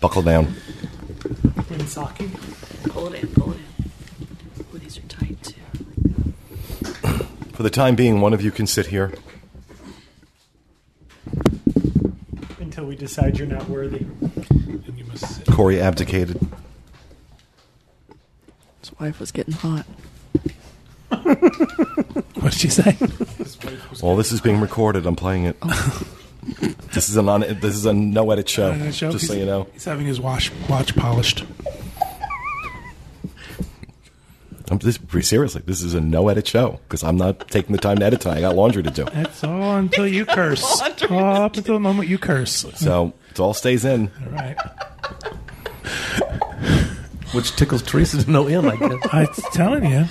Buckle down. In sake. Pull it in, pull it in. Ooh, these are tight too. For the time being, one of you can sit here. Until we decide you're not worthy. And you must sit. Corey abdicated. His wife was getting hot. What'd she say? All this is being recorded. I'm playing it. Oh. this is a non. This is a no edit show. Uh, show- Just so you know. He's having his watch watch polished. I'm this, seriously. This is a no edit show because I'm not taking the time to edit tonight. I got laundry to do. That's all until you curse. all up until the moment you curse. So it all stays in. All right. Which tickles Teresa to no end, I guess. I'm telling you.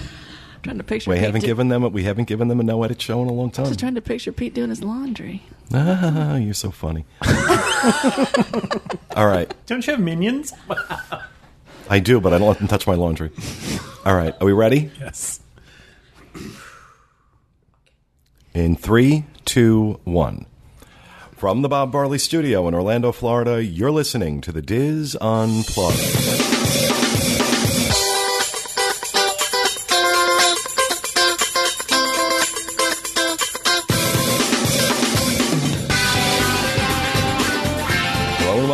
I'm trying to picture. We Pete haven't do- given them. A, we haven't given them a no edit show in a long time. Just trying to picture Pete doing his laundry. Ah, you're so funny. all right. Don't you have minions? I do, but I don't let them touch my laundry. All right. Are we ready? Yes. In three, two, one. From the Bob Barley Studio in Orlando, Florida, you're listening to the Diz Unplugged.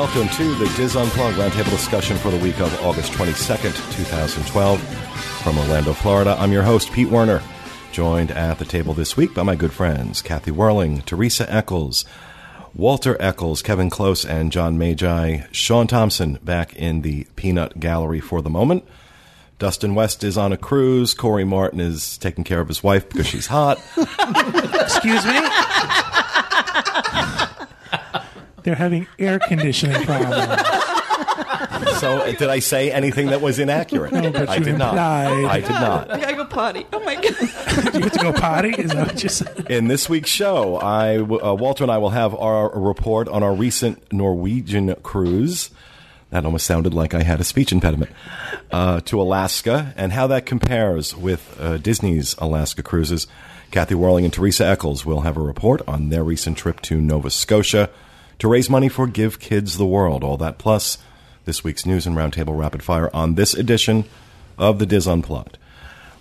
Welcome to the Diz Unplugged Roundtable discussion for the week of August 22nd, 2012. From Orlando, Florida, I'm your host, Pete Werner. Joined at the table this week by my good friends, Kathy Werling, Teresa Eccles, Walter Eccles, Kevin Close, and John Magi. Sean Thompson back in the Peanut Gallery for the moment. Dustin West is on a cruise. Corey Martin is taking care of his wife because she's hot. Excuse me? They're having air conditioning problems. So, did I say anything that was inaccurate? No, but I you did not. implied. I did not. I gotta go potty. Oh my god. you get to go potty? Is that what you said? In this week's show, I, uh, Walter and I will have our report on our recent Norwegian cruise. That almost sounded like I had a speech impediment. Uh, to Alaska and how that compares with uh, Disney's Alaska cruises. Kathy Werling and Teresa Eccles will have a report on their recent trip to Nova Scotia to raise money for Give Kids the World. All that plus this week's news and roundtable rapid fire on this edition of the Diz Unplugged.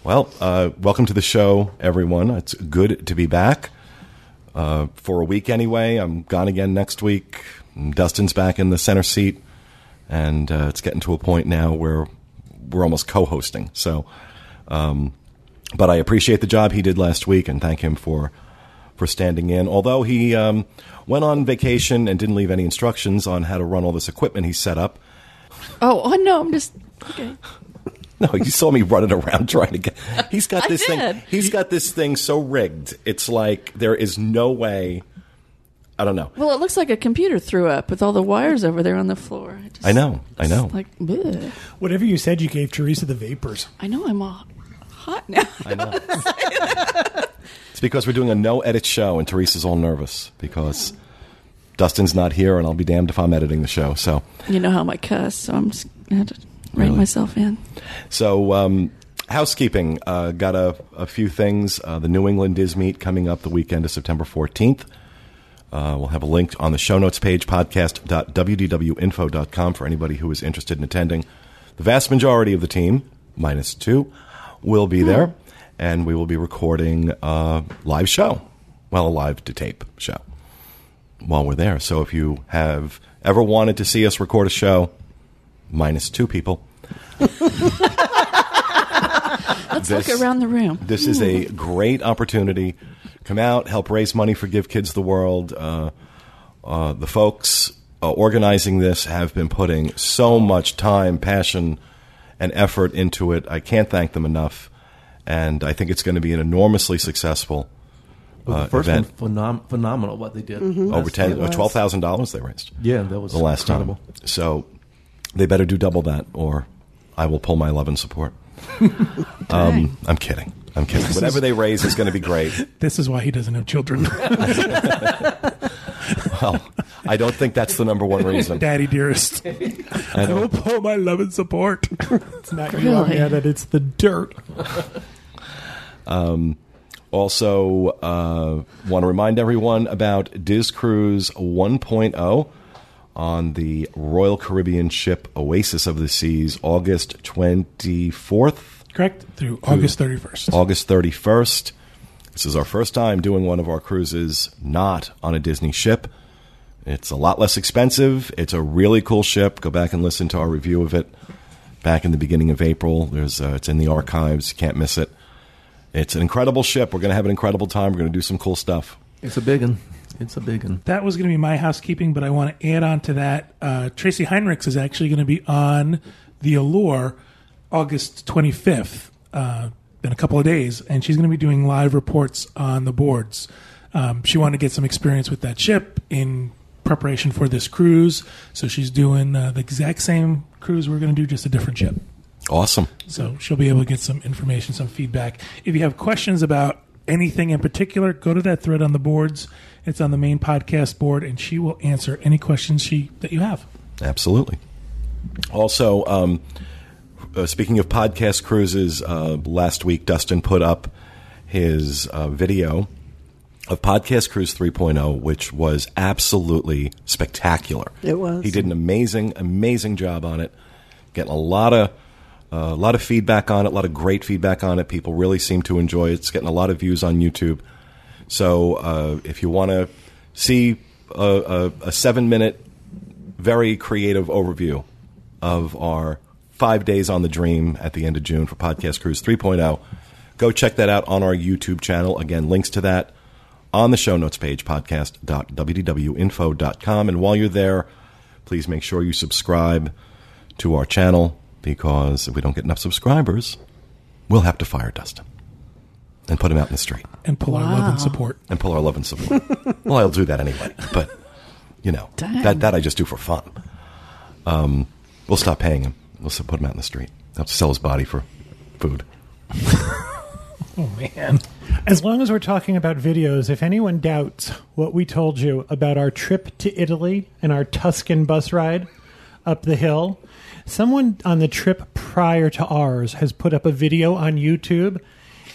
Well, uh, welcome to the show, everyone. It's good to be back uh, for a week anyway. I'm gone again next week. Dustin's back in the center seat, and uh, it's getting to a point now where we're almost co-hosting. So, um, but I appreciate the job he did last week, and thank him for for standing in. Although he um, went on vacation and didn't leave any instructions on how to run all this equipment he set up. Oh, oh no, I'm just okay. No, you saw me running around trying to get. He's got I this did. thing. He's got this thing so rigged. It's like there is no way. I don't know. Well, it looks like a computer threw up with all the wires over there on the floor. I, just, I know. I know. Like, bleh. Whatever you said, you gave Teresa the vapors. I know I'm all hot now. I know. because we're doing a no edit show, and Teresa's all nervous because Dustin's not here, and I'll be damned if I'm editing the show. So, you know how I cuss, so I'm just gonna have to Really? myself in. so um, housekeeping. Uh, got a, a few things. Uh, the New England Diz Meet coming up the weekend of September 14th. Uh, we'll have a link on the show notes page, podcast.wdwinfo.com for anybody who is interested in attending. The vast majority of the team, minus two, will be there, and we will be recording a live show. Well, a live to tape show while we're there. So if you have ever wanted to see us record a show, minus two people, Let's This- look around the room. this is a great opportunity. Come out, help raise money for Give Kids the World. Uh, uh, the folks uh, organizing this have been putting so much time, passion, and effort into it. I can't thank them enough. And I think it's going to be an enormously successful Well, uh, the first event. one, phenom- phenomenal what they did. Over Last ten, year. uh, twelve thousand dollars they raised. Yeah, that was the last incredible. time. So they better do double that, or I will pull my love and support. um, I'm kidding. I'm kidding. Whatever they raise is going to be great. This is why he doesn't have children. Well, I don't think that's the number one reason. Daddy dearest. I I will pull my love and support. It's not you on Really? there that it's the dirt. Also, uh, want to remind everyone about Diz Cruise 1.0. on the Royal Caribbean ship Oasis of the Seas, August 24th, Correct? Through August 31st. August 31st. This is our first time doing one of our cruises not on a Disney ship. It's a lot less expensive. It's a really cool ship. Go back and listen to our review of it back in the beginning of April. There's uh, it's in the archives. You can't miss it. It's an incredible ship. We're going to have an incredible time. We're going to do some cool stuff. It's a big one. It's a big one. That was going to be my housekeeping, but I want to add on to that. Uh, Tracy Heinrichs is actually going to be on the Allure August 25th uh, in a couple of days, and she's going to be doing live reports on the boards. Um, she wanted to get some experience with that ship in preparation for this cruise, so she's doing uh, the exact same cruise we're going to do, just a different ship. Awesome. So she'll be able to get some information, some feedback. If you have questions about anything in particular, go to that thread on the boards. It's on the main podcast board, and she will answer any questions she that you have. Absolutely. Also, um, uh, speaking of podcast cruises, uh, last week Dustin put up his uh, video of Podcast Cruise 3.0, which was absolutely spectacular. It was. He did an amazing, amazing job on it. Getting a lot of uh, a lot of feedback on it, a lot of great feedback on it. People really seem to enjoy it. It's getting a lot of views on YouTube. So uh, if you want to see a, a, a seven minute, very creative overview of our five days on the dream at the end of June for Podcast Cruise 3.0, go check that out on our YouTube channel. Again, links to that on the show notes page, podcast.wdwinfo.com. And while you're there, please make sure you subscribe to our channel because if we don't get enough subscribers, we'll have to fire Dustin and put him out in the street And pull our love and support. and pull our love and support. well, I'll do that anyway, but you know Dang. that that I just do for fun. Um, we'll stop paying him. We'll put him out in the street. Have to sell his body for food. Oh, man. As long as we're talking about videos, if anyone doubts what we told you about our trip to Italy and our Tuscan bus ride up the hill, someone on the trip prior to ours has put up a video on YouTube.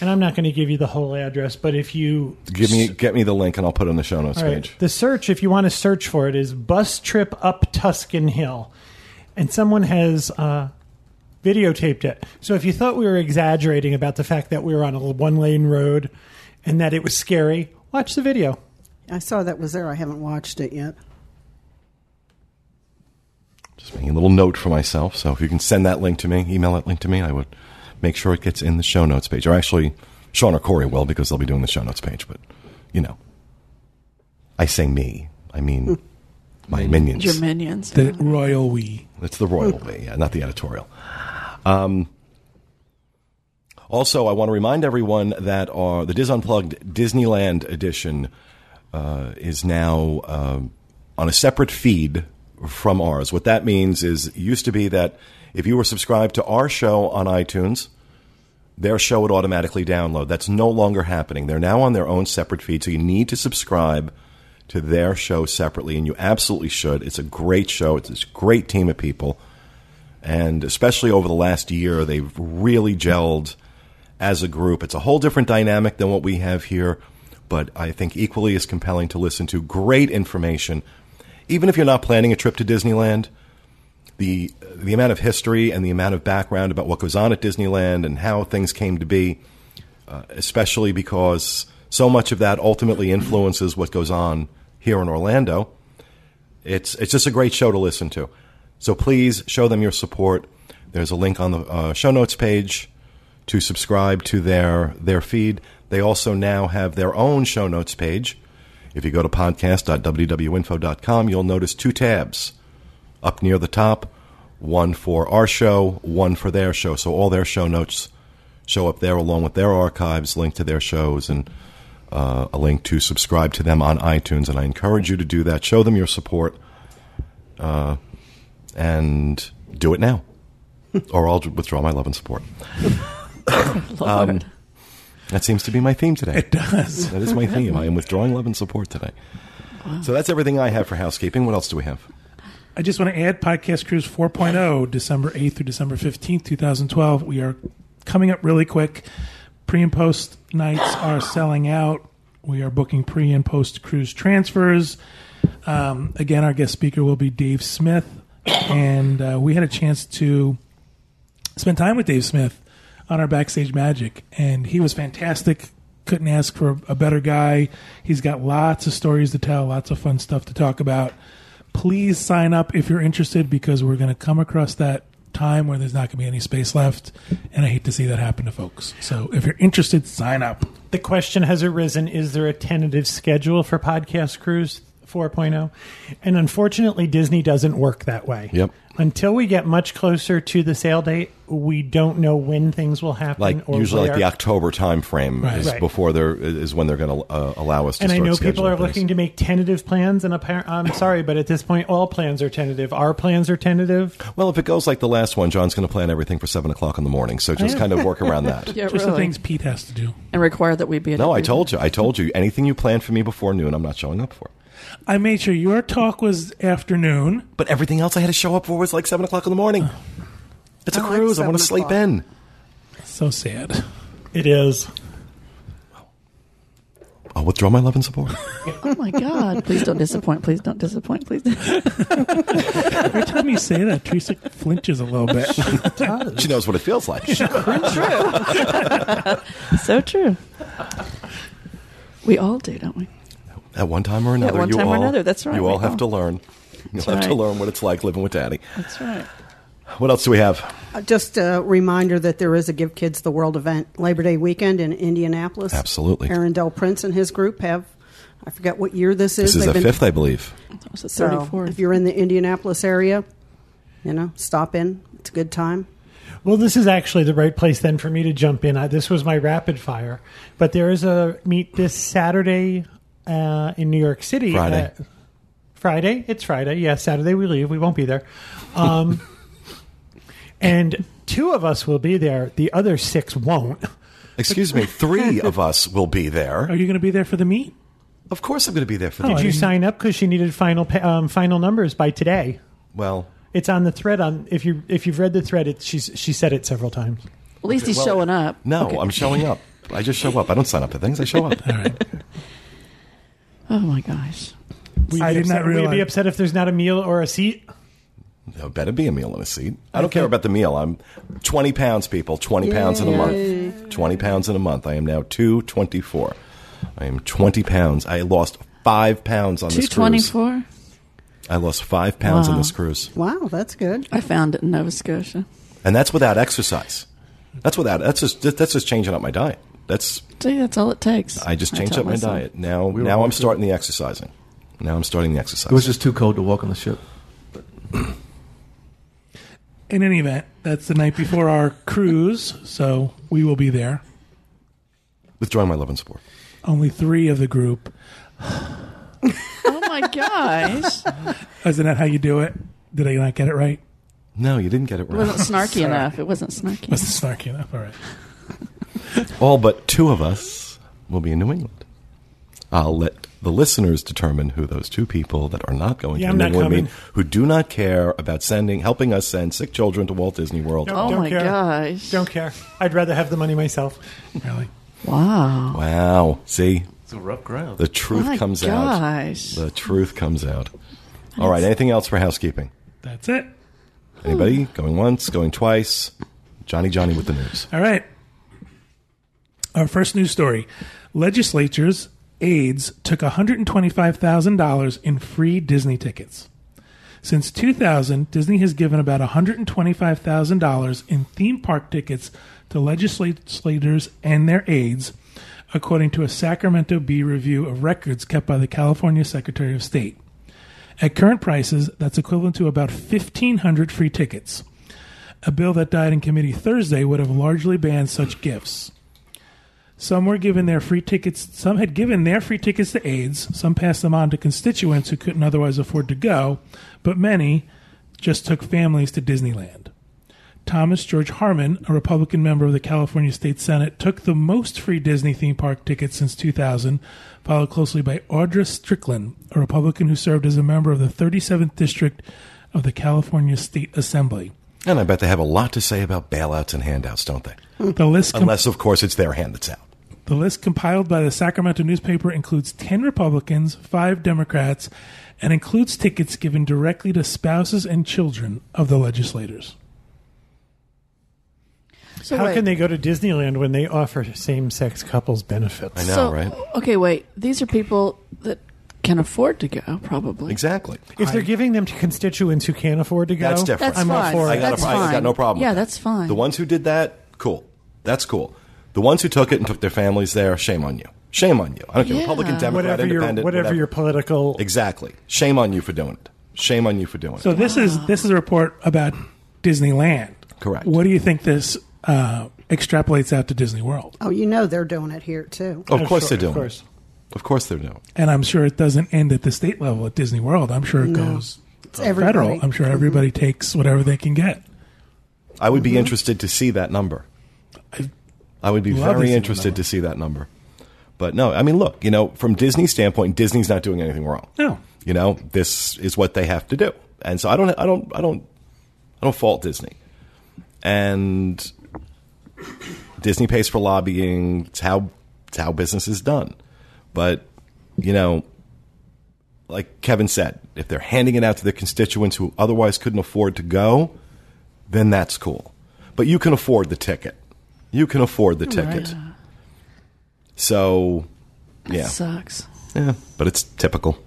And I'm not going to give you the whole address, but if you Give me get me the link and I'll put it on the show notes All right. page. The search, if you want to search for it, is bus trip up Tuscan Hill, and someone has uh, videotaped it. So if you thought we were exaggerating about the fact that we were on a one lane road and that it was scary, watch the video. I saw that was there. I haven't watched it yet. Just making a little note for myself. So if you can send that link to me, email that link to me, I would make sure it gets in the show notes page. Or actually, Sean or Corey will because they'll be doing the show notes page. But you know, I say me. I mean my minions. Your minions. The royal we. It's the royal way, yeah, not the editorial. Um, also, I want to remind everyone that our, the Diz Unplugged Disneyland edition uh, is now um, on a separate feed from ours. What that means is it used to be that if you were subscribed to our show on iTunes, their show would automatically download. That's no longer happening. They're now on their own separate feed, so you need to subscribe to their show separately, and you absolutely should. It's a great show. It's a great team of people, and especially over the last year, they've really gelled as a group. It's a whole different dynamic than what we have here, but I think equally as compelling to listen to. Great information, even if you're not planning a trip to Disneyland the the amount of history and the amount of background about what goes on at Disneyland and how things came to be, uh, especially because so much of that ultimately influences what goes on here in Orlando. It's it's just a great show to listen to. So please show them your support. There's a link on the uh, show notes page to subscribe to their their feed. They also now have their own show notes page. If you go to podcast.wdwinfo.com, you'll notice two tabs up near the top one for our show, one for their show. So all their show notes show up there along with their archives, link to their shows, and uh, a link to subscribe to them on iTunes. And I encourage you to do that. Show them your support uh, and do it now. or I'll withdraw my love and support. Lord. That seems to be my theme today. It does. That is my theme. I am withdrawing love and support today. So that's everything I have for housekeeping. What else do we have? I just want to add Podcast Cruise 4.0, December 8th through December 15th, 2012. We are coming up really quick. Pre and post nights are selling out. We are booking pre and post cruise transfers. Um, again, our guest speaker will be Dave Smith, and uh, we had a chance to spend time with Dave Smith on our backstage magic, and he was fantastic. Couldn't ask for a better guy. He's got lots of stories to tell, lots of fun stuff to talk about. Please sign up if you're interested because we're going to come across that time where there's not going to be any space left, and I hate to see that happen to folks. So if you're interested, sign up. The question has arisen is there a tentative schedule for Podcast Cruise 4.0? And unfortunately, Disney doesn't work that way. Yep. Until we get much closer to the sale date, we don't know when things will happen. Like or usually, like where. the October time frame Right. is Right. before they're is when they're going to uh, allow us to. and I know people are things. looking to make tentative plans, and appar- I'm sorry, but at this point, all plans are tentative. Our plans are tentative. Well, if it goes like the last one, John's going to plan everything for seven o'clock in the morning. So just kind of work around that. Yeah, Just the things Pete has to do. and require that we be. at No, I told you. I told you. Anything you plan for me before noon, I'm not showing up for. I made sure your talk was afternoon. But everything else I had to show up for was like seven o'clock in the morning. It's a I like cruise. I want to 7 sleep o'clock. in. So sad. It is. I'll withdraw my love and support. Oh my God! Please don't disappoint. Please don't disappoint. Please. Don't. Every time you say that, Teresa flinches a little bit. she knows what it feels like. so true. We all do, don't we? At one time or another, one you time or all, another, that's right, You we all have to learn. You'll That's have to learn what it's like living with Daddy. That's right. What else do we have? Uh, Just a reminder that there is a Give Kids the World event Labor Day weekend in Indianapolis. Absolutely. Aaron Del Prince and his group have, I forget what year this is. This is They've the been- fifth, I believe. That was the So 34th. if you're in the Indianapolis area, you know, stop in. It's a good time. Well, this is actually the right place then for me to jump in. I, this was my rapid fire, but there is a meet this Saturday uh, in New York City. Friday. Uh, Friday? It's Friday. Yeah, Saturday we leave. We won't be there. Um, and two of us will be there. The other six won't. Excuse me, three of us will be there. Are you going to be there for the meet? Of course, I'm going to be there for the. Did the you sign up because she needed final pa- um, final numbers by today? Well, It's on the thread. On if you if you've read the thread, it, she's she said it several times. At least he's well, showing up. no, Okay. I'm showing up. I just show up. I don't sign up for things. I show up. All right. Oh my gosh! Will you I be did not upset- will you realize- be upset if there's not a meal or a seat? There better be a meal and a seat. I don't care about the meal. I'm 20 pounds, people. 20 pounds in a month. 20 pounds in a month. I am now 224. I am 20 pounds. I lost five pounds on Two this cruise. four. I lost five pounds on this cruise. Wow, that's good. I found it in Nova Scotia. And that's without exercise. That's without, that's just, that's just changing up my diet. That's, See, that's all it takes. I just changed tell up my myself. diet. Now, were now I'm starting the exercising. Now I'm starting the exercise. It was just too cold to walk on the ship. In any event, that's the night before our cruise, so we will be there. Withdrawing my love and support. Only three of the group. Oh my gosh! Isn't that how you do it? Did I not get it right? No, you didn't get it right. It right. wasn't snarky enough. It wasn't snarky. Wasn't snarky enough. All right. All but two of us will be in New England. I'll let the listeners determine who those two people that are not going Yeah, to I'm New England mean, who do not care about sending, helping us send sick children to Walt Disney World. No. oh Don't my care. gosh! Don't care. I'd rather have the money myself. Really? Wow! Wow. See, It's a rough ground. the truth my comes out. The truth comes out. All right. Anything else for housekeeping? That's it. Anybody going once, going twice? Johnny, Johnny with the news. All right. Our first news story legislatures, aides took $125,000 in free Disney tickets. Since 2000, Disney has given about $125,000 in theme park tickets to legislators and their aides, according to a Sacramento Bee review of records kept by the California Secretary of State. At current prices, that's equivalent to about 1,500 free tickets. A bill that died in committee Thursday would have largely banned such gifts. Some were given their free tickets. Some had given their free tickets to aides. Some passed them on to constituents who couldn't otherwise afford to go, but many just took families to Disneyland. Thomas George Harman, a Republican member of the California State Senate, took the most free Disney theme park tickets since 2000, followed closely by Audra Strickland, a Republican who served as a member of the 37th District of the California State Assembly. And I bet they have a lot to say about bailouts and handouts, don't they? The list, com- Unless, of course, it's their hand that's out. The list compiled by the Sacramento newspaper includes 10 Republicans, 5 Democrats, and includes tickets given directly to spouses and children of the legislators. So How wait. can they go to Disneyland when they offer same-sex couples benefits? I know, so, right? Okay, wait. These are people that can afford to go, probably. Exactly. If they're giving them to constituents who can't afford to go, That's different. That's I'm all fine. for I it. got, That's a, I got no problem. Yeah, with that. that's fine. The ones who did that, cool. That's cool. The ones who took it and took their families there, shame on you. Shame on you. I don't care. Yeah. Republican, Democrat, whatever your Independent, whatever, your political. Exactly. Shame on you for doing it. Shame on you for doing So it. So this is this is a report about Disneyland. Correct. What do you think this uh, extrapolates out to Disney World? Oh, you know they're doing it here too. Of course sure, they're doing of course. it. Of course they're doing it. And I'm sure it doesn't end at the state level at Disney World. I'm sure it No. goes It's uh, everybody. federal. I'm sure everybody mm-hmm. takes whatever they can get. I would be mm-hmm. interested to see that number. I- would be Love very interested to see that number. But no, I mean, look, you know, from Disney's standpoint, Disney's not doing anything wrong. No. You know, this is what they have to do, and so I don't, I don't, I don't, I don't fault Disney. And Disney pays for lobbying. It's how it's how business is done. But you know, like Kevin said, if they're handing it out to their constituents who otherwise couldn't afford to go, then that's cool. But you can afford the ticket. You can afford the ticket. So, yeah. Sucks. Yeah, but it's typical.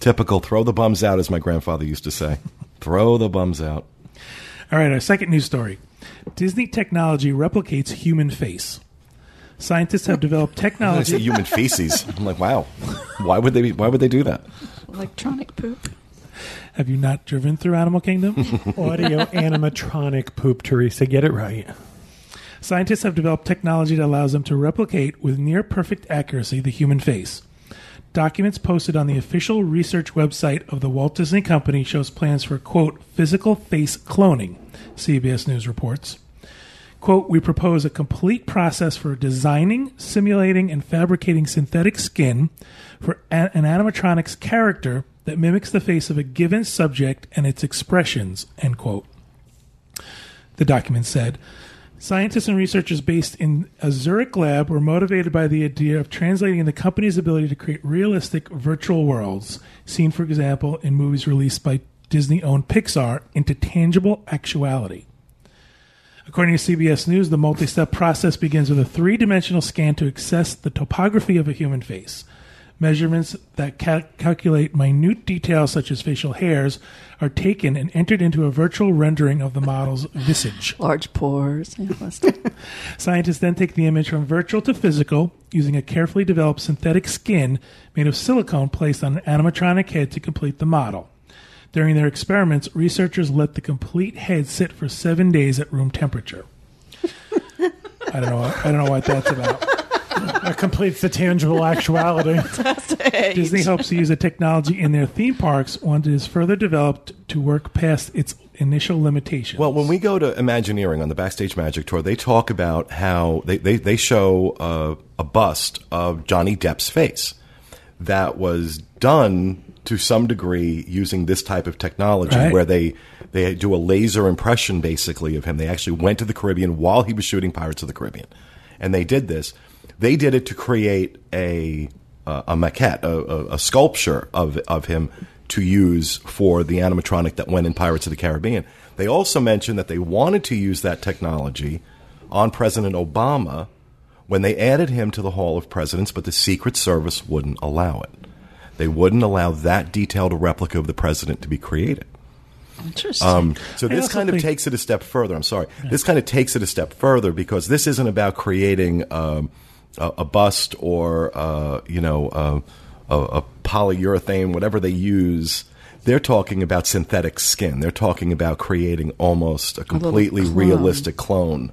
Typical. Throw the bums out, as my grandfather used to say. Throw the bums out. All right, our second news story. Disney technology replicates human face. Scientists have developed I say technology. human feces. I'm like, wow. Why would they? Be, why would they do that? Electronic poop. Have you not driven through Animal Kingdom? Audio animatronic poop, Teresa. Get it right. Scientists have developed technology that allows them to replicate with near perfect accuracy the human face. Documents posted on the official research website of the Walt Disney Company shows plans for quote physical face cloning, CBS News reports. Quote, we propose a complete process for designing, simulating, and fabricating synthetic skin for an animatronic's character that mimics the face of a given subject and its expressions, end quote. The document said. Scientists and researchers based in a Zurich lab were motivated by the idea of translating the company's ability to create realistic virtual worlds, seen, for example, in movies released by Disney owned Pixar, into tangible actuality. According to CBS News, the multi step process begins with a three dimensional scan to assess the topography of a human face. Measurements that cal- calculate minute details such as facial hairs are taken and entered into a virtual rendering of the model's visage. Large pores. Scientists then take the image from virtual to physical using a carefully developed synthetic skin made of silicone placed on an animatronic head to complete the model. During their experiments, researchers let the complete head sit for seven days at room temperature. I don't know. I don't know what that's about. That completes the tangible actuality. Disney hopes to use the technology in their theme parks once it is further developed to work past its initial limitations. Well, when we go to Imagineering on the Backstage Magic Tour, they talk about how they, they, they show uh, a bust of Johnny Depp's face that was done to some degree using this type of technology Right. where they they do a laser impression basically of him. They actually went to the Caribbean while he was shooting Pirates of the Caribbean. And they did this. They did it to create a uh, a maquette, a, a, a sculpture of of him to use for the animatronic that went in Pirates of the Caribbean. They also mentioned that they wanted to use that technology on President Obama when they added him to the Hall of Presidents, but the Secret Service wouldn't allow it. They wouldn't allow that detailed replica of the president to be created. Interesting. Um, so this kind of think- takes it a step further. I'm sorry. This kind of takes it a step further because this isn't about creating um, a, a bust or uh, you know uh, a, a polyurethane, whatever they use. They're talking about synthetic skin. They're talking about creating almost a completely clone. realistic clone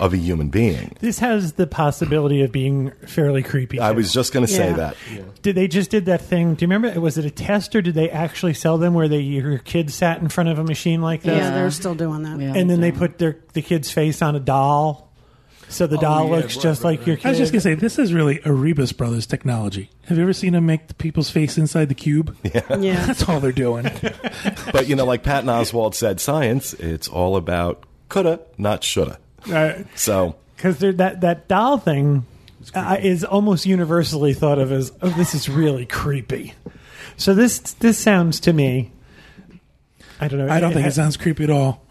of a human being. This has the possibility of being fairly creepy. I too. was just going to say Yeah. that. Did they just did that thing? Do you remember? Was it a test or did they actually sell them where they your kid sat in front of a machine like this, Yeah, they're still doing that. Yeah. and then they put their the kid's face on a doll, so the doll yeah, looks right, just right, like your kid. I was just gonna say this is really Erebus Brothers technology. Have you ever seen them make the people's face inside the cube? Yeah, Yeah. that's all they're doing. But you know, like Patton Oswalt said, science it's all about coulda, not shoulda. Uh, So because that that doll thing uh, is almost universally thought of as, oh, this is really creepy. So this this sounds to me. I don't know. I don't think it has- sounds creepy at all.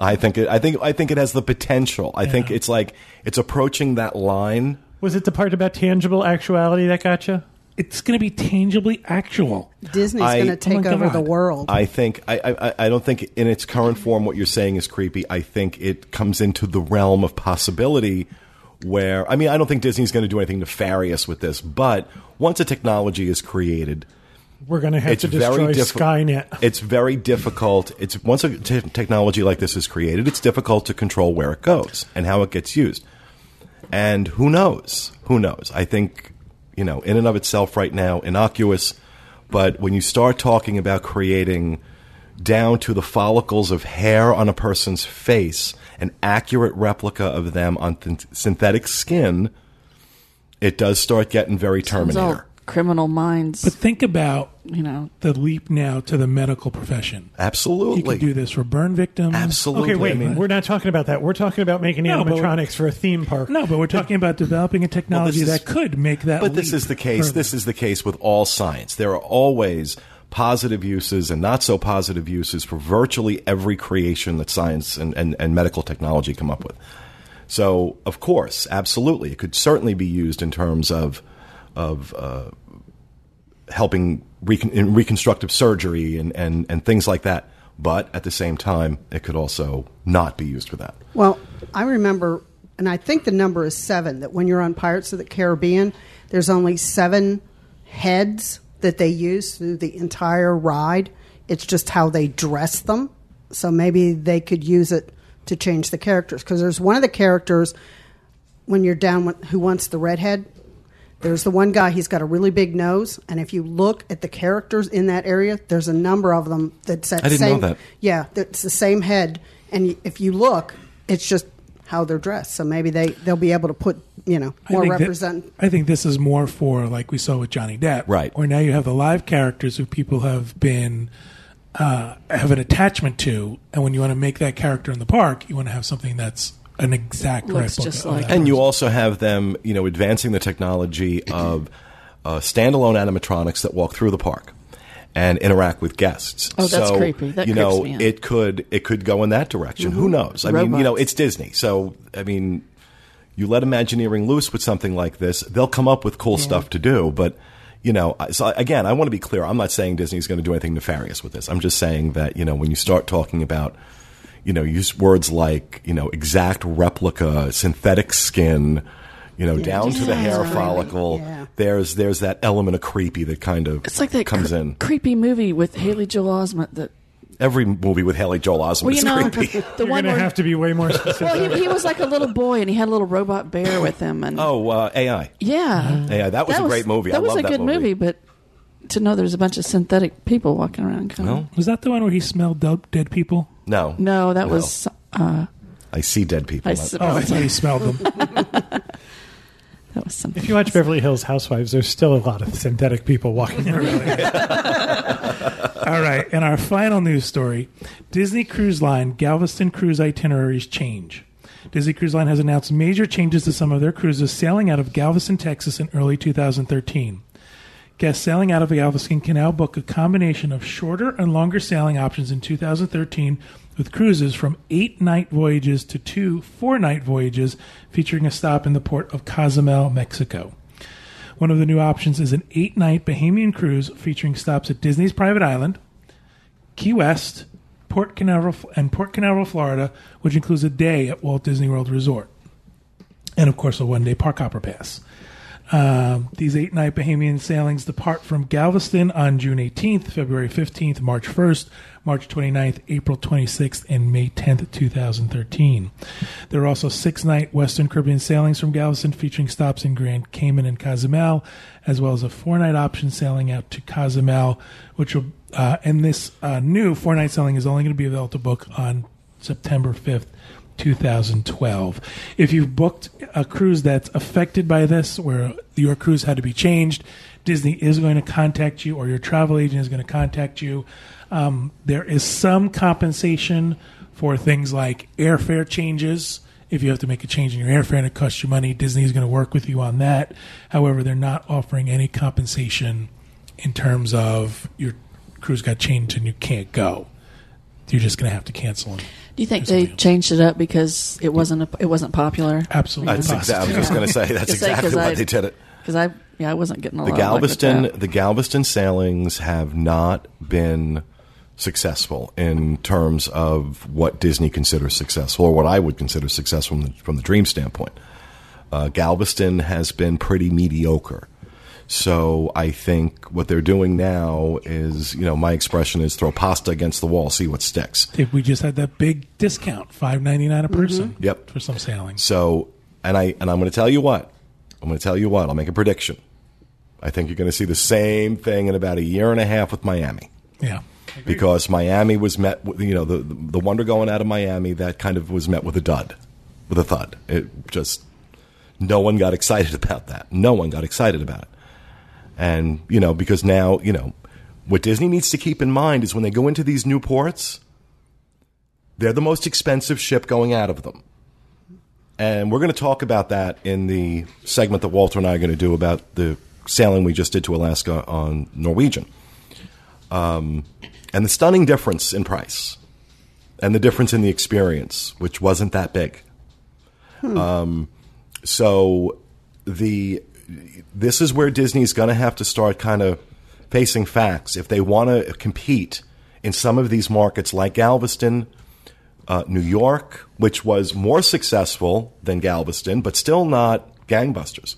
I think it, I think I think it has the potential. I think it's like it's approaching that line. Was it the part about tangible actuality that got you? It's going to be tangibly actual. Disney's I- going to Oh take over God. the world. I think I, I I don't think in its current form what you're saying is creepy. I think it comes into the realm of possibility where I mean I don't think Disney's going to do anything nefarious with this, but once a technology is created, We're going to have it's to destroy very difficult. Skynet. It's very difficult. It's once a t- technology like this is created, it's difficult to control where it goes and how it gets used. And who knows? Who knows? I think you know, in and of itself, right now, innocuous. But when you start talking about creating down to the follicles of hair on a person's face, an accurate replica of them on th- synthetic skin, it does start getting very It's all Terminator. Criminal minds. But think about you know, the leap now to the medical profession. Absolutely. You can do this for burn victims. Absolutely. Okay, wait. I mean- we're not talking about that. We're talking about making No, animatronics for a theme park. No, but we're talking about developing a technology is- that could make that. But this is the case. further. This is the case with all science. There are always positive uses and not so positive uses for virtually every creation that science and, and, and medical technology come up with. So, of course, absolutely, it could certainly be used in terms of of uh, helping recon- in reconstructive surgery and, and, and things like that. But at the same time, it could also not be used for that. Well, I remember, and I think the number is seven, that when you're on Pirates of the Caribbean, there's only seven heads that they use through the entire ride. It's just how they dress them. So maybe they could use it to change the characters. Because there's one of the characters, when you're down, with- who wants the redhead. There's the one guy, he's got a really big nose. And if you look at the characters in that area, there's a number of them that's that I didn't know same, that. yeah, it's the same head, and if you look, it's just how they're dressed. So maybe they they'll be able to put you know I more that- represent. I think this is more for like we saw with Johnny Depp, Right. Where now you have the live characters who people have been uh, have an attachment to, and when you want to make that character in the park, you want to have something that's an exact Looks replica just like- that And you also have them, you know, advancing the technology of uh, standalone animatronics that walk through the park and interact with guests. Oh, that's so, creepy. That you know, me out. it could it could go in that direction. Who knows? I mean, you know, it's Disney, so I mean, you let Imagineering loose with something like this, they'll come up with cool stuff to do, but. You know, so again, I want to be clear. I'm not saying Disney's going to do anything nefarious with this. I'm just saying that you know when you start talking about you know, use words like, you know, exact replica, synthetic skin, you know, down to the hair Really, follicle. yeah. There's there's that element of creepy that kind of it's like that comes cre- in. creepy movie with Haley Joel Osment. That Every movie with Haley Joel Osment well, you is know, creepy. the You're one going to where have to be way more specific. well, he, he was like a little boy and he had a little robot bear with him, and oh, uh, AI. yeah, AI. That was a great movie. That I was a that good movie. movie, but to know there's a bunch of synthetic people walking around. Kind No, of, was that the one where he smelled dead, dead people? no, no, that was uh, I see dead people. I Oh, I thought he smelled them. that was something. if you watch Beverly Hills Housewives, there's still a lot of synthetic people walking around. All right, and our final news story: Disney Cruise Line Galveston cruise itineraries change. Disney Cruise Line has announced major changes to some of their cruises sailing out of Galveston, Texas, in early 2013. Guests sailing out of the Galveston can now book a combination of shorter and longer sailing options in 2013 with cruises from eight night voyages to two four night voyages featuring a stop in the port of Cozumel, Mexico. One of the new options is an eight night Bahamian cruise featuring stops at Disney's Private Island, Key West, Port Canaveral, and Port Canaveral, Florida, which includes a day at Walt Disney World Resort. And of course, a one day Park Hopper Pass. Um, these eight night Bahamian sailings depart from Galveston on June 18th, February 15th, March 1st, March 29th, April 26th, and May 10th, 2013. There are also six night Western Caribbean sailings from Galveston featuring stops in Grand Cayman and Cozumel, as well as a four night option sailing out to Cozumel, which will, uh, and this uh, new four night sailing is only going to be available to book on September 5th, 2012. If you've booked a cruise that's affected by this, where your cruise had to be changed, Disney is going to contact you, or your travel agent is going to contact you. Um, there is some compensation for things like airfare changes If you have to make a change in your airfare and it costs you money, Disney is going to work with you on that. However, they're not offering any compensation in terms of your cruise got changed and you can't go. You're just going to have to cancel. them. Do you think they else. changed it up because it wasn't a, it wasn't popular? Absolutely. That's exa- I was just going to say that's exactly say, why I- they did it. Because I yeah I wasn't getting a The lot of luck with Galveston, that. the Galveston sailings have not been successful in terms of what Disney considers successful, or what I would consider successful from the, from the dream standpoint. Uh, Galveston has been pretty mediocre. So I think what they're doing now is, you know, my expression is throw pasta against the wall, see what sticks. If we just had that big discount, five ninety nine a person. Mm-hmm. Yep. For some sailings. So, and I and I'm going to tell you what. I'm going to tell you what. I'll make a prediction. I think you're going to see the same thing in about a year and a half with Miami. Yeah. because Miami was met with you know the the wonder going out of Miami that kind of was met with a dud, with a thud. It just no one got excited about that. No one got excited about it, and you know because now you know what Disney needs to keep in mind is when they go into these new ports, they're the most expensive ship going out of them. And we're going to talk about that in the segment that Walter and I are going to do about the sailing we just did to Alaska on Norwegian and the stunning difference in price and the difference in the experience, which wasn't that big. Um, so the this is where Disney's going to have to start kind of facing facts if they want to compete in some of these markets like Galveston, uh, New York, which was more successful than Galveston, but still not gangbusters.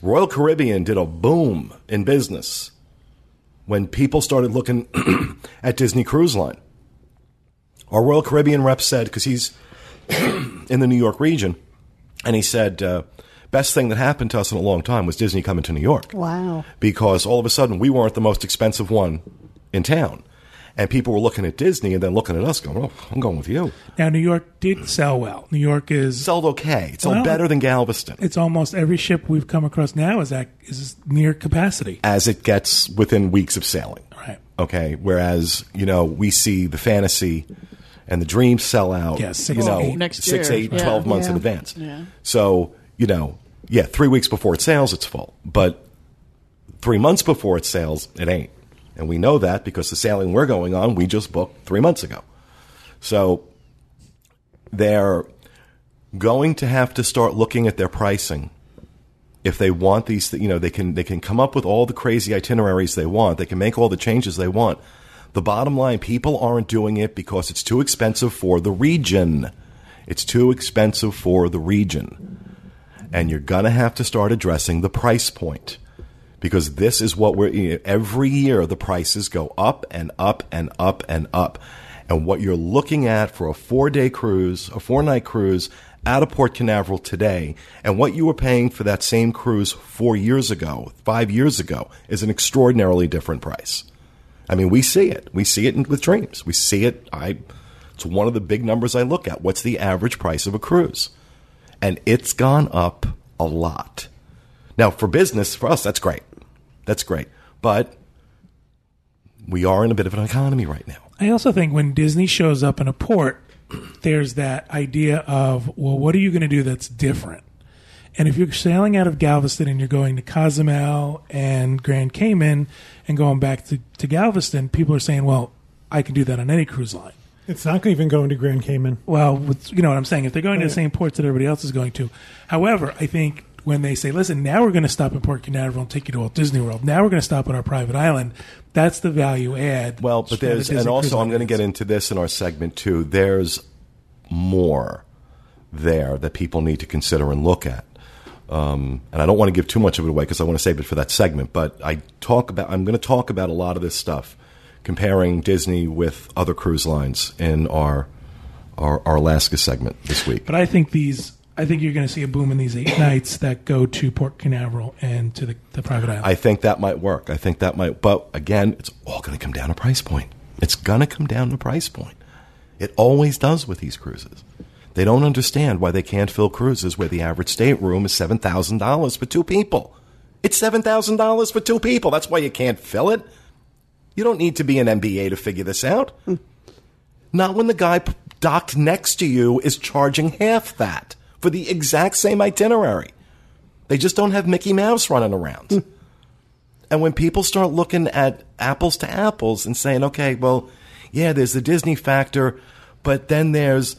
Royal Caribbean did a boom in business when people started looking at Disney Cruise Line. Our Royal Caribbean rep said, because he's in the New York region, and he said, uh, best thing that happened to us in a long time was Disney coming to New York. Wow. Because all of a sudden we weren't the most expensive one in town. And people were looking at Disney and then looking at us going, oh, I'm going with you. Now New York did sell well. New York is Sold okay. It's sold Well, better than Galveston. it's almost every ship we've come across now is at is near capacity. as it gets within weeks of sailing. Right. Okay. Whereas, you know, we see the fantasy and the dream sell out, Yeah, six, you know, eight. Next six, year. eight, Yeah. 12 months in advance. Yeah. So, you know, yeah, three weeks before it sails, it's full. But three months before it sails, it ain't. And we know that because the sailing we're going on, we just booked three months ago. So they're going to have to start looking at their pricing if they want these you know they can they can come up with all the crazy itineraries they want they can make all the changes they want the bottom line people aren't doing it because it's too expensive for the region it's too expensive for the region and you're going to have to start addressing the price point. Because this is what we're every year the prices go up and up and up and up. And what you're looking at for a four day cruise a four night cruise out of port canaveral today and what you were paying for that same cruise four years ago five years ago is an extraordinarily different price. I mean we see it. We see it with dreams. We see it i it's one of the big numbers i look at. What's the average price of a cruise and it's gone up a lot now, for business, for us, that's great. That's great. But we are in a bit of an economy right now. I also think when Disney shows up in a port, there's that idea of, well, what are you going to do that's different? And if you're sailing out of Galveston and you're going to Cozumel and Grand Cayman and going back to, to Galveston, people are saying, well, I can do that on any cruise line. It's not even going to Grand Cayman. Well, with, you know what I'm saying. If they're going to the same ports that everybody else is going to, however, I think when they say, "Listen, now we're going to stop in Port Canaveral and take you to Walt Disney World. Now we're going to stop on our private island," that's the value add. Well, but there's, Disney and also I'm going to get into this in our segment too. There's more there that people need to consider and look at. Um, and I don't want to give too much of it away because I want to save it for that segment. But I talk about, I'm going to talk about a lot of this stuff, comparing Disney with other cruise lines in our our, our Alaska segment this week. But I think these. I think you're going to see a boom in these eight nights that go to Port Canaveral and to the, the private island. I think that might work. I think that might, but again, it's all going to come down to price point. It's going to come down to price point. It always does with these cruises. They don't understand why they can't fill cruises where the average stateroom is seven thousand dollars for two people. It's seven thousand dollars for two people. That's why you can't fill it. You don't need to be an MBA to figure this out. Not when the guy docked next to you is charging half that for the exact same itinerary. They just don't have Mickey Mouse running around. and when people start looking at apples to apples and saying, okay, well, yeah, there's the Disney factor, but then there's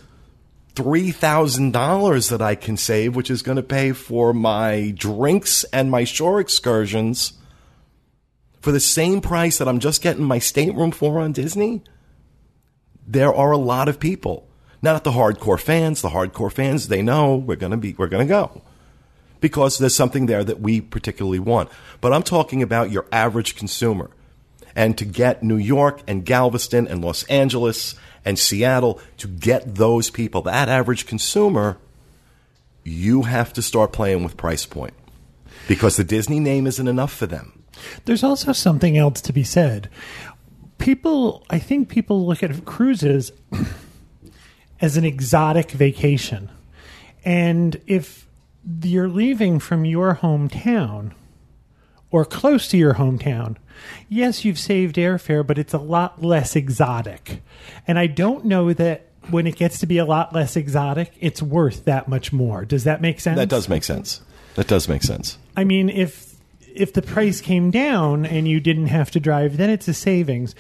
$3,000 that I can save, which is going to pay for my drinks and my shore excursions for the same price that I'm just getting my stateroom for on Disney. There are a lot of people, not the hardcore fans. The hardcore fans, they know we're to be, we're to go because there's something there that we particularly want. But I'm talking about your average consumer. And to get New York and Galveston and Los Angeles and Seattle, to get those people, that average consumer, you have to start playing with price point because the Disney name isn't enough for them. There's also something else to be said. People, I think people look at cruises as an exotic vacation. And if you're leaving from your hometown or close to your hometown, yes, you've saved airfare, but it's a lot less exotic. And I don't know that when it gets to be a lot less exotic, it's worth that much more. Does that make sense? That does make sense. That does make sense. I mean, if if the price came down and you didn't have to drive, then it's a savings.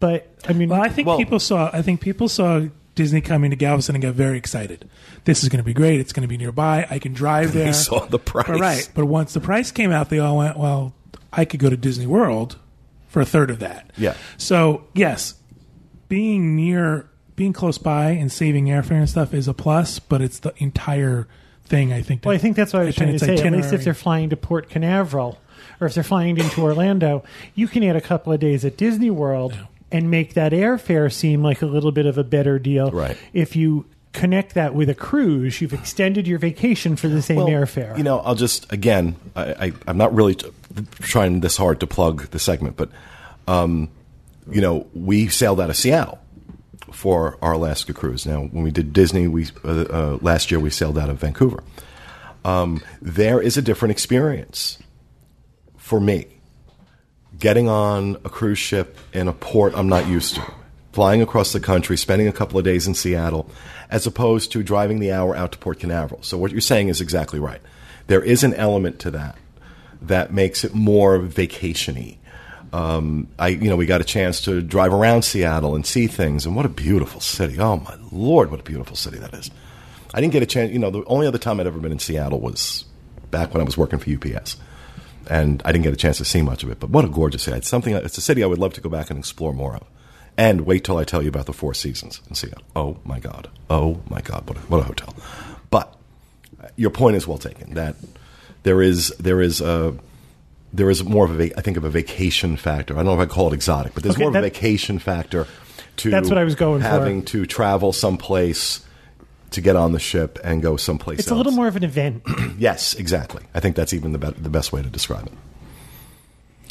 But I mean, Well, I think Well- people saw. I think people saw Disney coming to Galveston and got very excited. This is going to be great. It's going to be nearby. I can drive there. They saw the price. But right. But once the price came out, they all went, "Well, I could go to Disney World for a third of that." Yeah. So yes, being near, being close by, and saving airfare and stuff is a plus. But it's the entire thing. I think. Well, I think that's what I was trying to it's say. At least if they're flying to Port Canaveral or if they're flying into Orlando, you can add a couple of days at Disney World and make that airfare seem like a little bit of a better deal. Right. If you connect that with a cruise, you've extended your vacation for the same Well, airfare. You know, I'll just again, I, I, I'm not really t- trying this hard to plug the segment, but um, you know, we sailed out of Seattle for our Alaska cruise. Now, when we did Disney, we uh, uh, last year we sailed out of Vancouver. Um, there is a different experience for me getting on a cruise ship in a port I'm not used to, flying across the country, spending a couple of days in Seattle, as opposed to driving the hour out to Port Canaveral. So what you're saying is exactly right. There is an element to that that makes it more vacationy. Um, I, you know, we got a chance to drive around Seattle and see things, and what a beautiful city! Oh my lord, what a beautiful city that is. I didn't get a chance. You know, the only other time I'd ever been in Seattle was back when I was working for UPS and I didn't get a chance to see much of it. But what a gorgeous city! It's something. It's a city I would love to go back and explore more of. And wait till I tell you about the Four Seasons and see. Oh my God! Oh my God! What a, what a hotel! But your point is well taken. That there is there is a there is more of a I think of a vacation factor. I don't know if I call it exotic, but there's Okay, more of a vacation factor to That's what I was going for. having to travel someplace to get on the ship and go someplace. Else. It's a little more of an event. Yes, exactly. I think that's even the, be- the best way to describe it.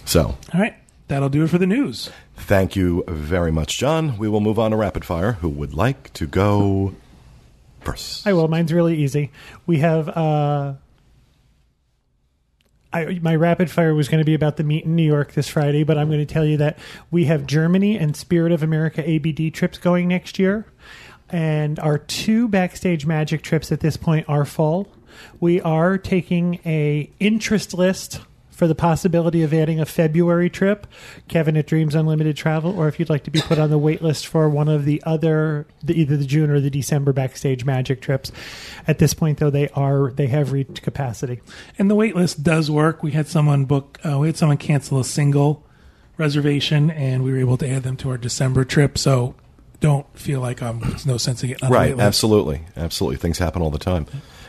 So, All right, that'll do it for the news. thank you very much, John. We will move on to rapid fire. Who would like to go first? I will. Mine's really easy. We have. Uh, I, my rapid fire was going to be about the meet in New York this Friday, but I'm going to tell you that we have Germany and Spirit of America ABD trips going next year, and our two backstage magic trips at this point are full. We are taking a interest list for the possibility of adding a February trip, Kevin at Dreams Unlimited Travel, or if you'd like to be put on the wait list for one of the other, the, either the June or the December backstage magic trips. At this point, though, they are they have reached capacity. And the wait list does work. We had someone book. Uh, we had someone cancel a single reservation, and we were able to add them to our December trip. So don't feel like there's no sensing in getting on the Right, absolutely. Absolutely. Things happen all the time.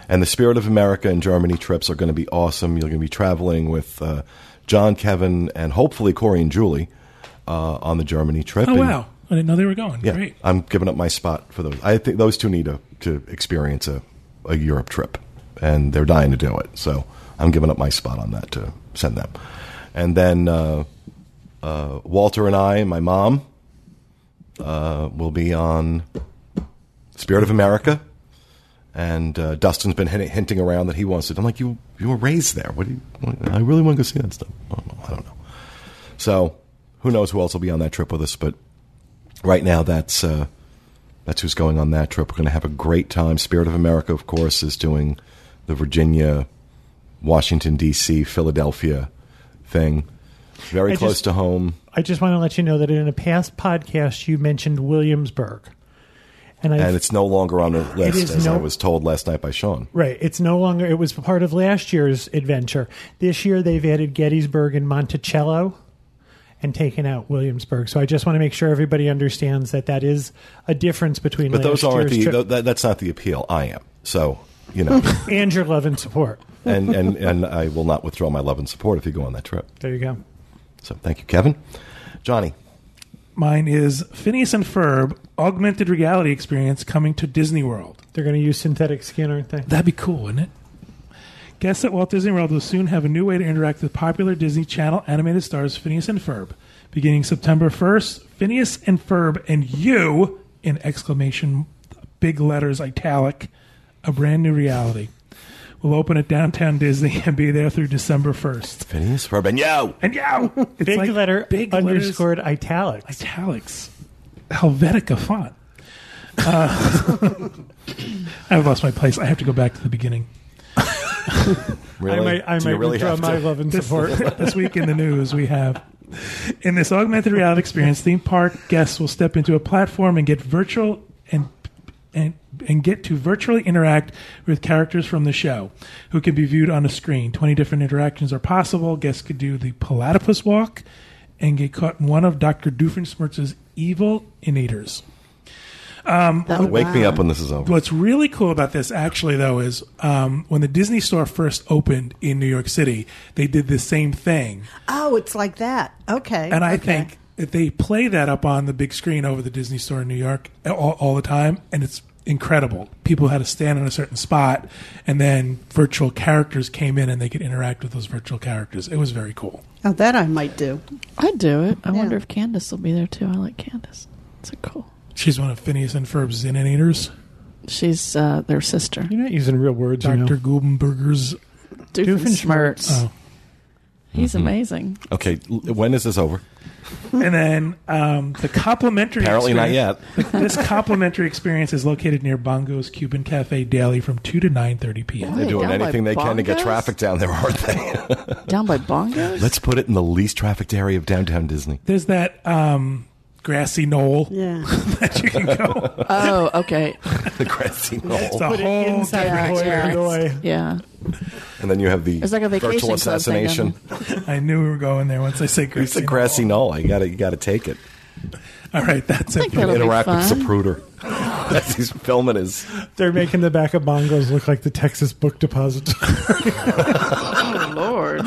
And the Spirit of America and Germany trips are going to be awesome. You're going to be traveling with uh, John, Kevin, and hopefully Corey and Julie uh, on the Germany trip. Oh And- wow! I didn't know they were going. Yeah, Great. I'm giving up my spot for those. I think those two need to, to experience a, a Europe trip, and they're dying to do it. So I'm giving up my spot on that to send them. And then uh, uh, Walter and I, and my mom, uh, will be on Spirit of America. And uh, Dustin's been hint- hinting around that he wants it. I'm like, you you were raised there. What do you? What, I really want to go see that stuff. I don't know. I don't know. So who knows who else will be on that trip with us? But right now, that's uh, That's who's going on that trip. We're going to have a great time. Spirit of America, of course, is doing the Virginia, Washington D.C., Philadelphia thing. Very I close just- to home. I just want to let you know that in a past podcast you mentioned Williamsburg, and and it's no longer on the list, is as I was told last night by Sean. Right. It's no longer. It was part of last year's adventure. This year they've added Gettysburg and Monticello, and taken out Williamsburg. So I just want to make sure everybody understands that that is a difference between. But those aren't the. trip th- that's not the appeal. I am so. You know, and your love and support. and, and and I will not withdraw my love and support if you go on that trip. There you go. So thank you, Kevin. Johnny, Mine is Phineas and Ferb augmented reality experience coming to Disney World. They're going to use synthetic skin, aren't they? That'd be cool, wouldn't it? Guests at Walt Disney World will soon have a new way to interact with popular Disney Channel animated stars Phineas and Ferb. Beginning September 1st, Phineas and Ferb and you, in exclamation, big letters, italic, a brand new reality, will open at Downtown Disney and be there through December 1st. Phineas, Ferb, and yo. And yo! It's Big like letter big letters, underscored italics. italics. Helvetica font. Uh, I've lost my place. I have to go back to the beginning. Really? I might, I might you really withdraw my to? love and This, support. this week in the news, we have in this augmented reality experience, theme park guests will step into a platform and get virtual and and and get to virtually interact with characters from the show, who can be viewed on a screen. Twenty different interactions are possible. Guests could do the platypus walk and get caught in one of Doctor Doofenshmirtz's evil innators. That would Wake me up when this is over. What's really cool about this, actually, though, is um, when the Disney Store first opened in New York City, they did the same thing. Oh, it's like that. Okay. And I okay. think that they play that up on the big screen over the Disney Store in New York all, all the time, and it's incredible. People had to stand in a certain spot, and then virtual characters came in and they could interact with those virtual characters. It was very cool. Oh, that I might do. I'd do it. I Yeah. wonder if Candace will be there too. I like Candace. It's a cool. She's one of Phineas and Ferb's Zinninators, She's uh, their sister. You're not using real words, you know. Dr. Gubenberger's. Doofenshmirtz. Oh. He's Mm-hmm. amazing. Okay, when is this over? And then um, the complimentary Apparently not yet. this complimentary experience is located near Bongo's Cuban Cafe daily from 2 to 9.30 p.m. They're doing down by anything they can to get Bongos? traffic down there, aren't they? Down by Bongos? Let's put it in the least trafficked area of downtown Disney. There's that um, grassy knoll Yeah. that you can go. oh, okay. the grassy knoll. It's a Put it whole inside different the Yeah, Boy, yeah. And then you have the It's like a vacation virtual club thing, assassination. I knew we were going there once I say grassy. It's a grassy knoll. You got to you got to take it. knoll. All right, that's it. think for that'll me. be Interact with fun. Zapruder as he's filming his. They're making the back of bongos look like the Texas Book Depository. Lord.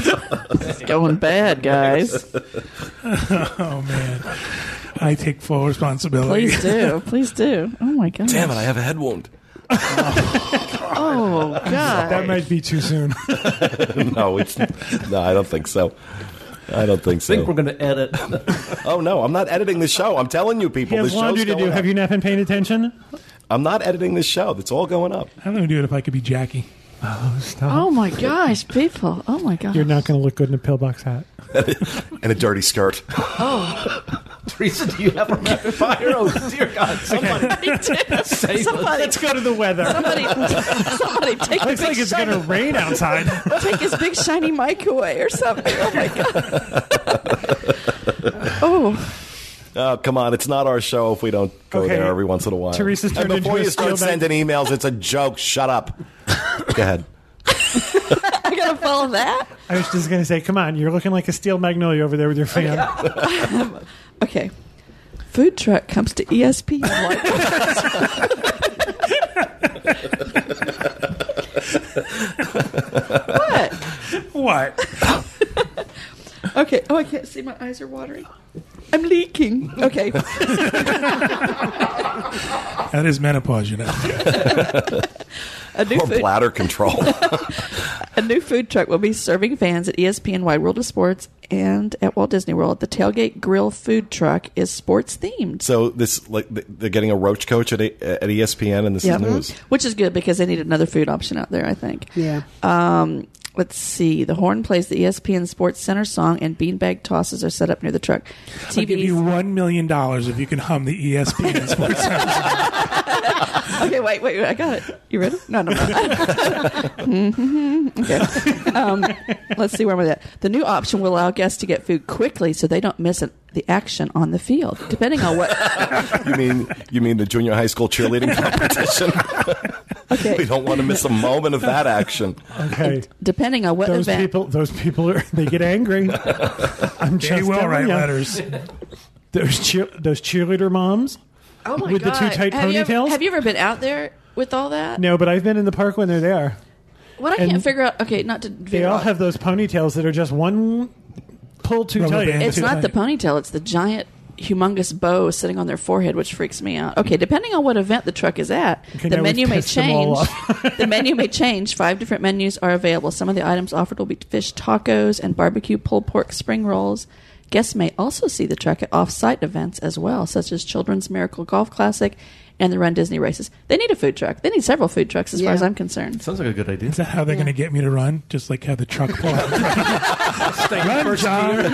it's going bad, guys. Oh man, I take full responsibility. Please do. Please do. Oh, my God. Damn it! I have a head wound. Oh, God. that might be too soon. no, it's no. I don't think so. I don't think so. I think we're going to edit. oh no, I'm not editing the show. I'm telling you, He people, has this show's laundry to do. up. Have you not been paying attention? I'm not editing this show. It's all going up. I'm going to do it if I could be Jackie. Stop. Oh, my gosh, people. Oh, my God. You're not going to look good in a pillbox hat. And a dirty skirt. Oh. Teresa, do you have a rapid fire? Oh, dear God. Somebody save Somebody, Let's go to the weather. somebody, somebody take the Looks like it's going to rain outside. take his big shiny mic away or something. Oh my god! oh, Oh, come on. It's not our show if we don't go Okay. there every once in a while. Teresa's and turned before into a you start steel bag- sending emails, it's a joke. Shut up. go ahead. I gotta follow that. I was just going to say, come on, you're looking like a steel magnolia over there with your fan. Okay, food truck comes to ESP. What? What? Okay. Oh, I can't see. My eyes are watering. I'm leaking. Okay. That is menopause, you know. A new Or food, bladder control. a A new food truck will be serving fans at ESPN Wide World of Sports and at Walt Disney World. The Tailgate Grill food truck is sports themed. So this like they're getting a roach coach at A- at ESPN, and this Yep. is news. Which is good because they need another food option out there, I think. Yeah. Um, let's see. The horn plays the ESPN SportsCenter song, and beanbag tosses are set up near the truck. I'll give you one million dollars if you can hum the ESPN SportsCenter. Song. Okay, wait, wait, wait. I got it. You ready? No, no, no. Mhm. okay. Um, let's see where we're at. The new option will allow guests to get food quickly so they don't miss it, the action on the field. Depending on what. You mean you mean the junior high school cheerleading competition? We Okay. don't want to miss a moment of that action. Okay. Depending on what Those event. people, those people are they get angry. I'm just They will telling write ya. letters. Those cheer, those cheerleader moms. oh my with the two tight have you, ever, ponytails? have you ever been out there with all that? No, but I've been in the park when they're there. What I And can't figure out. Okay, not to. They all have those ponytails that are just one pull too Rubber tight. It's too not the ponytail. It's the giant, humongous bow sitting on their forehead, which freaks me out. Okay, depending on what event the truck is at, Okay, the menu may pissed them all change. the menu may change. Five different menus are available. Some of the items offered will be fish tacos and barbecue pulled pork spring rolls. Guests may also see the truck at off-site events as well, such as Children's Miracle Golf Classic and the Run Disney races. They need a food truck. They need several food trucks, as far Yeah. as I'm concerned. Sounds like a good idea. Is that how they're going to get me to run? Just like have the truck pull out. run, John.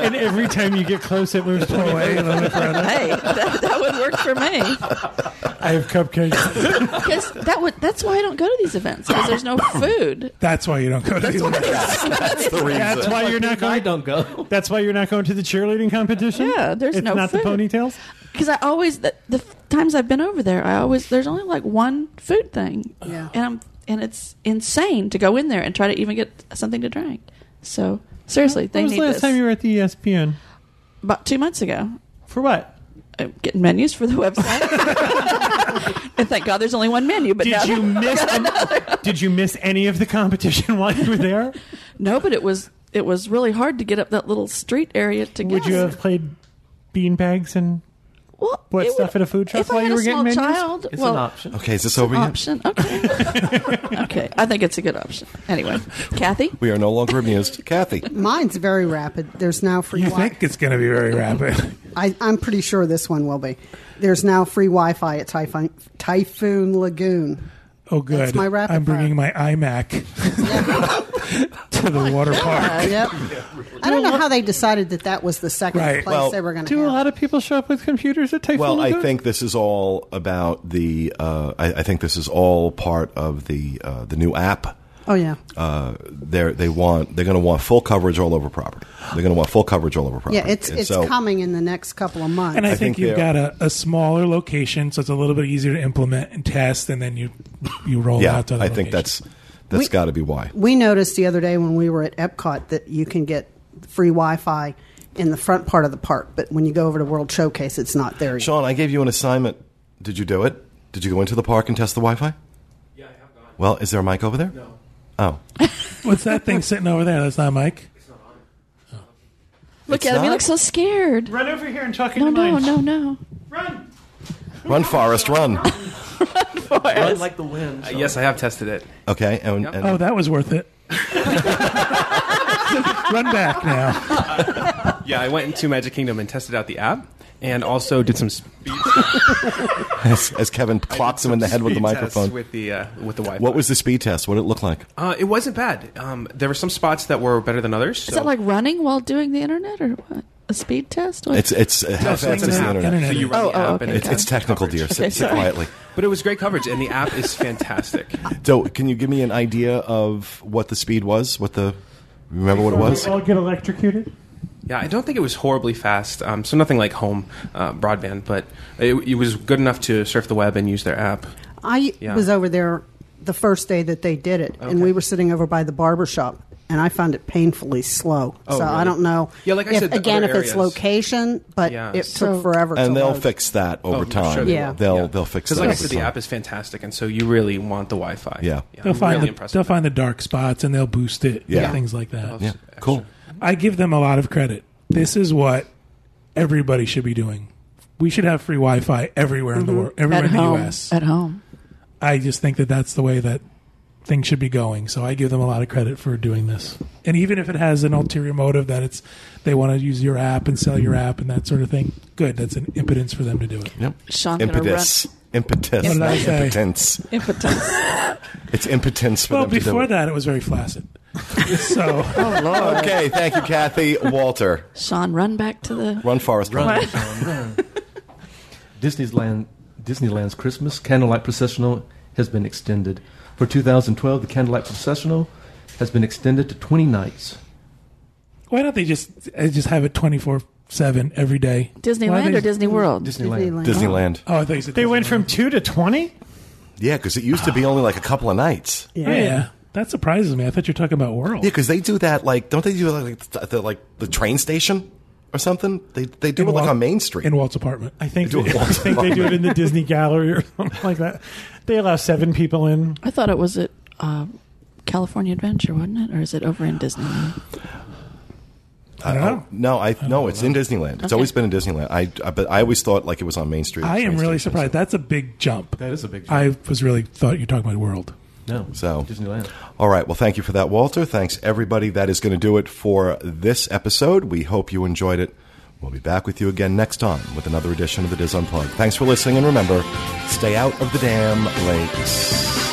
and every time you get close, it moves Pull away a little bit further. Hey, that, that would work for me. I have cupcakes. Because that would that's why I don't go to these events because there's no food. That's why you don't go to these events. That's the reason. That's why you're not I going. don't go. That's why you're not going to the cheerleading competition. Yeah, there's it's no not food. the ponytails. Because I always the, the times I've been over there, I always there's only like one food thing, Yeah. and I'm and it's insane to go in there and try to even get something to drink. So seriously, they when was need the last this. time you were at the ESPN? About two months ago, For what? uh, getting menus for the website, and thank God there's only one menu. But Did you miss? an- did you miss any of the competition while you were there? no, but it was it was really hard to get up that little street area to get Would you have played beanbags and well, what it stuff would- at a food truck if I while had you a were getting small menus? child, It's well, an option. Okay, is this over yet? option. Okay. okay. I think it's a good option. Anyway, Kathy? We are no longer amused. Kathy. Mine's very rapid. There's now free You Wi- think it's going to be very rapid. I, I'm pretty sure this one will be. There's now free Wi-Fi at Typhoon, Typhoon Lagoon. Oh, good. That's my rapid I'm bringing fire. my iMac to the water park. Yep. I don't know how they decided that that was the second Right. place Well, they were going to Do have. a lot of people show up with computers at Typhoon Well, I Lagoon? think this is all about the. Uh, I, I think this is all part of the uh, the new app. Oh yeah, Uh, they're they want they're going to want full coverage all over property. They're going to want full coverage all over property. yeah. It's And it's so- coming in the next couple of months. And I, I think, think you've got a, a smaller location, so it's a little bit easier to implement and test, and then you you roll Yeah, out to other I think locations. that's that's We- got to be why. we noticed the other day when we were at Epcot that you can get free Wi-Fi in the front part of the park, but when you go over to World Showcase, it's not there. yet. Sean, I gave you an assignment. Did you do it? Did you go into the park and test the Wi-Fi? Yeah, I have gone. Well, is there a mic over there? No. Oh, What's that thing sitting over there? That's not Mike. Look It's at him. He not? looks so scared. Run over here and talk No, into no, mine. no, no. Run. run, Forrest, run. Run like the wind. Uh, yes, I have tested it. Okay, and, Yep. and Oh, that was worth it. Run back now. Yeah, I went into Magic Kingdom and tested out the app, and also did some speed as, as Kevin clocks him in the head with the microphone. with the uh, with the Wi-Fi. What was the speed test? What did it look like? Uh, it wasn't bad. Um, there were some spots that were better than others. Is so- that like running while doing the internet or what? A speed test? What? It's it's uh, how swing fast the the internet? Internet. So you run Oh, the oh, okay. and It's, it's technical, dear. Okay, Sit, sit quietly. But it was great coverage, and the app is fantastic. So, can you give me an idea of what the speed was? What the remember what it was? All get electrocuted. Yeah, I don't think it was horribly fast. Um, so nothing like home uh, broadband, but it, it was good enough to surf the web and use their app. I Yeah. was over there the first day that they did it, and we were sitting over by the barber shop, and I found it painfully slow. Oh, so I don't know. Yeah, like I if, said, again, if other it's location, but Yeah. it So- took forever. to And they'll load. fix that over Oh, time. sure they Yeah. will. They'll they'll fix it. Because that. like I said, the app is fantastic, and so you really want the Wi-Fi. Yeah. They'll I'm find really the, they'll with that. find the dark spots and they'll boost it. Yeah. and things like that. Yeah, Extra. cool. I give them a lot of credit. This is what everybody should be doing. We should have free Wi-Fi everywhere in the mm-hmm. world, everywhere at in the. U.S. At home. I just think that that's the way that things should be going. So I give them a lot of credit for doing this. And even if it has an ulterior motive that it's they want to use your app and sell your app and that sort of thing, good. That's an impotence for them to do it. Yep. Sean gonna Impetus. Impetus. What did I say? impotence. Impotence. It's impotence for Well, them to do before that, it was very flaccid. so Okay, thank you, Kathy. Walter. Sean, run back to the. Run, Forrest. Run. What? Disneyland Disneyland's Christmas Candlelight Processional has been extended. For 2012, the Candlelight Processional has been extended to 20 nights. why don't they just uh, just have it twenty four seven every day? Disneyland they- or Disney World? Disneyland. Disneyland. Oh, I thought you said They went Disneyland. from two to twenty. Yeah, because it used to be only like a couple of nights. Oh, yeah. That surprises me. I thought you were talking about World. Yeah, because they do that like don't they do that like the, the like the train station or something? They they do In it like on Main Street. in Walt's apartment. I think They do they, it I think they do it in the Disney Gallery or something like that. They allow seven people in. I thought it was at uh, California Adventure, wasn't it? Or is it over in Disneyland? I don't know. no, I no, it's in Disneyland. It's Okay. always been in Disneyland. I, I but I always thought like it was on Main Street. I am train really station, surprised. That's a big jump. That is a big jump. I was really thought you were talking about World. No, So- Disneyland. All right. Well, thank you for that, Walter. Thanks, everybody. That is going to do it for this episode. We hope you enjoyed it. We'll be back with you again next time with another edition of the DIS Unplugged. Thanks for listening, and remember, stay out of the damn lakes.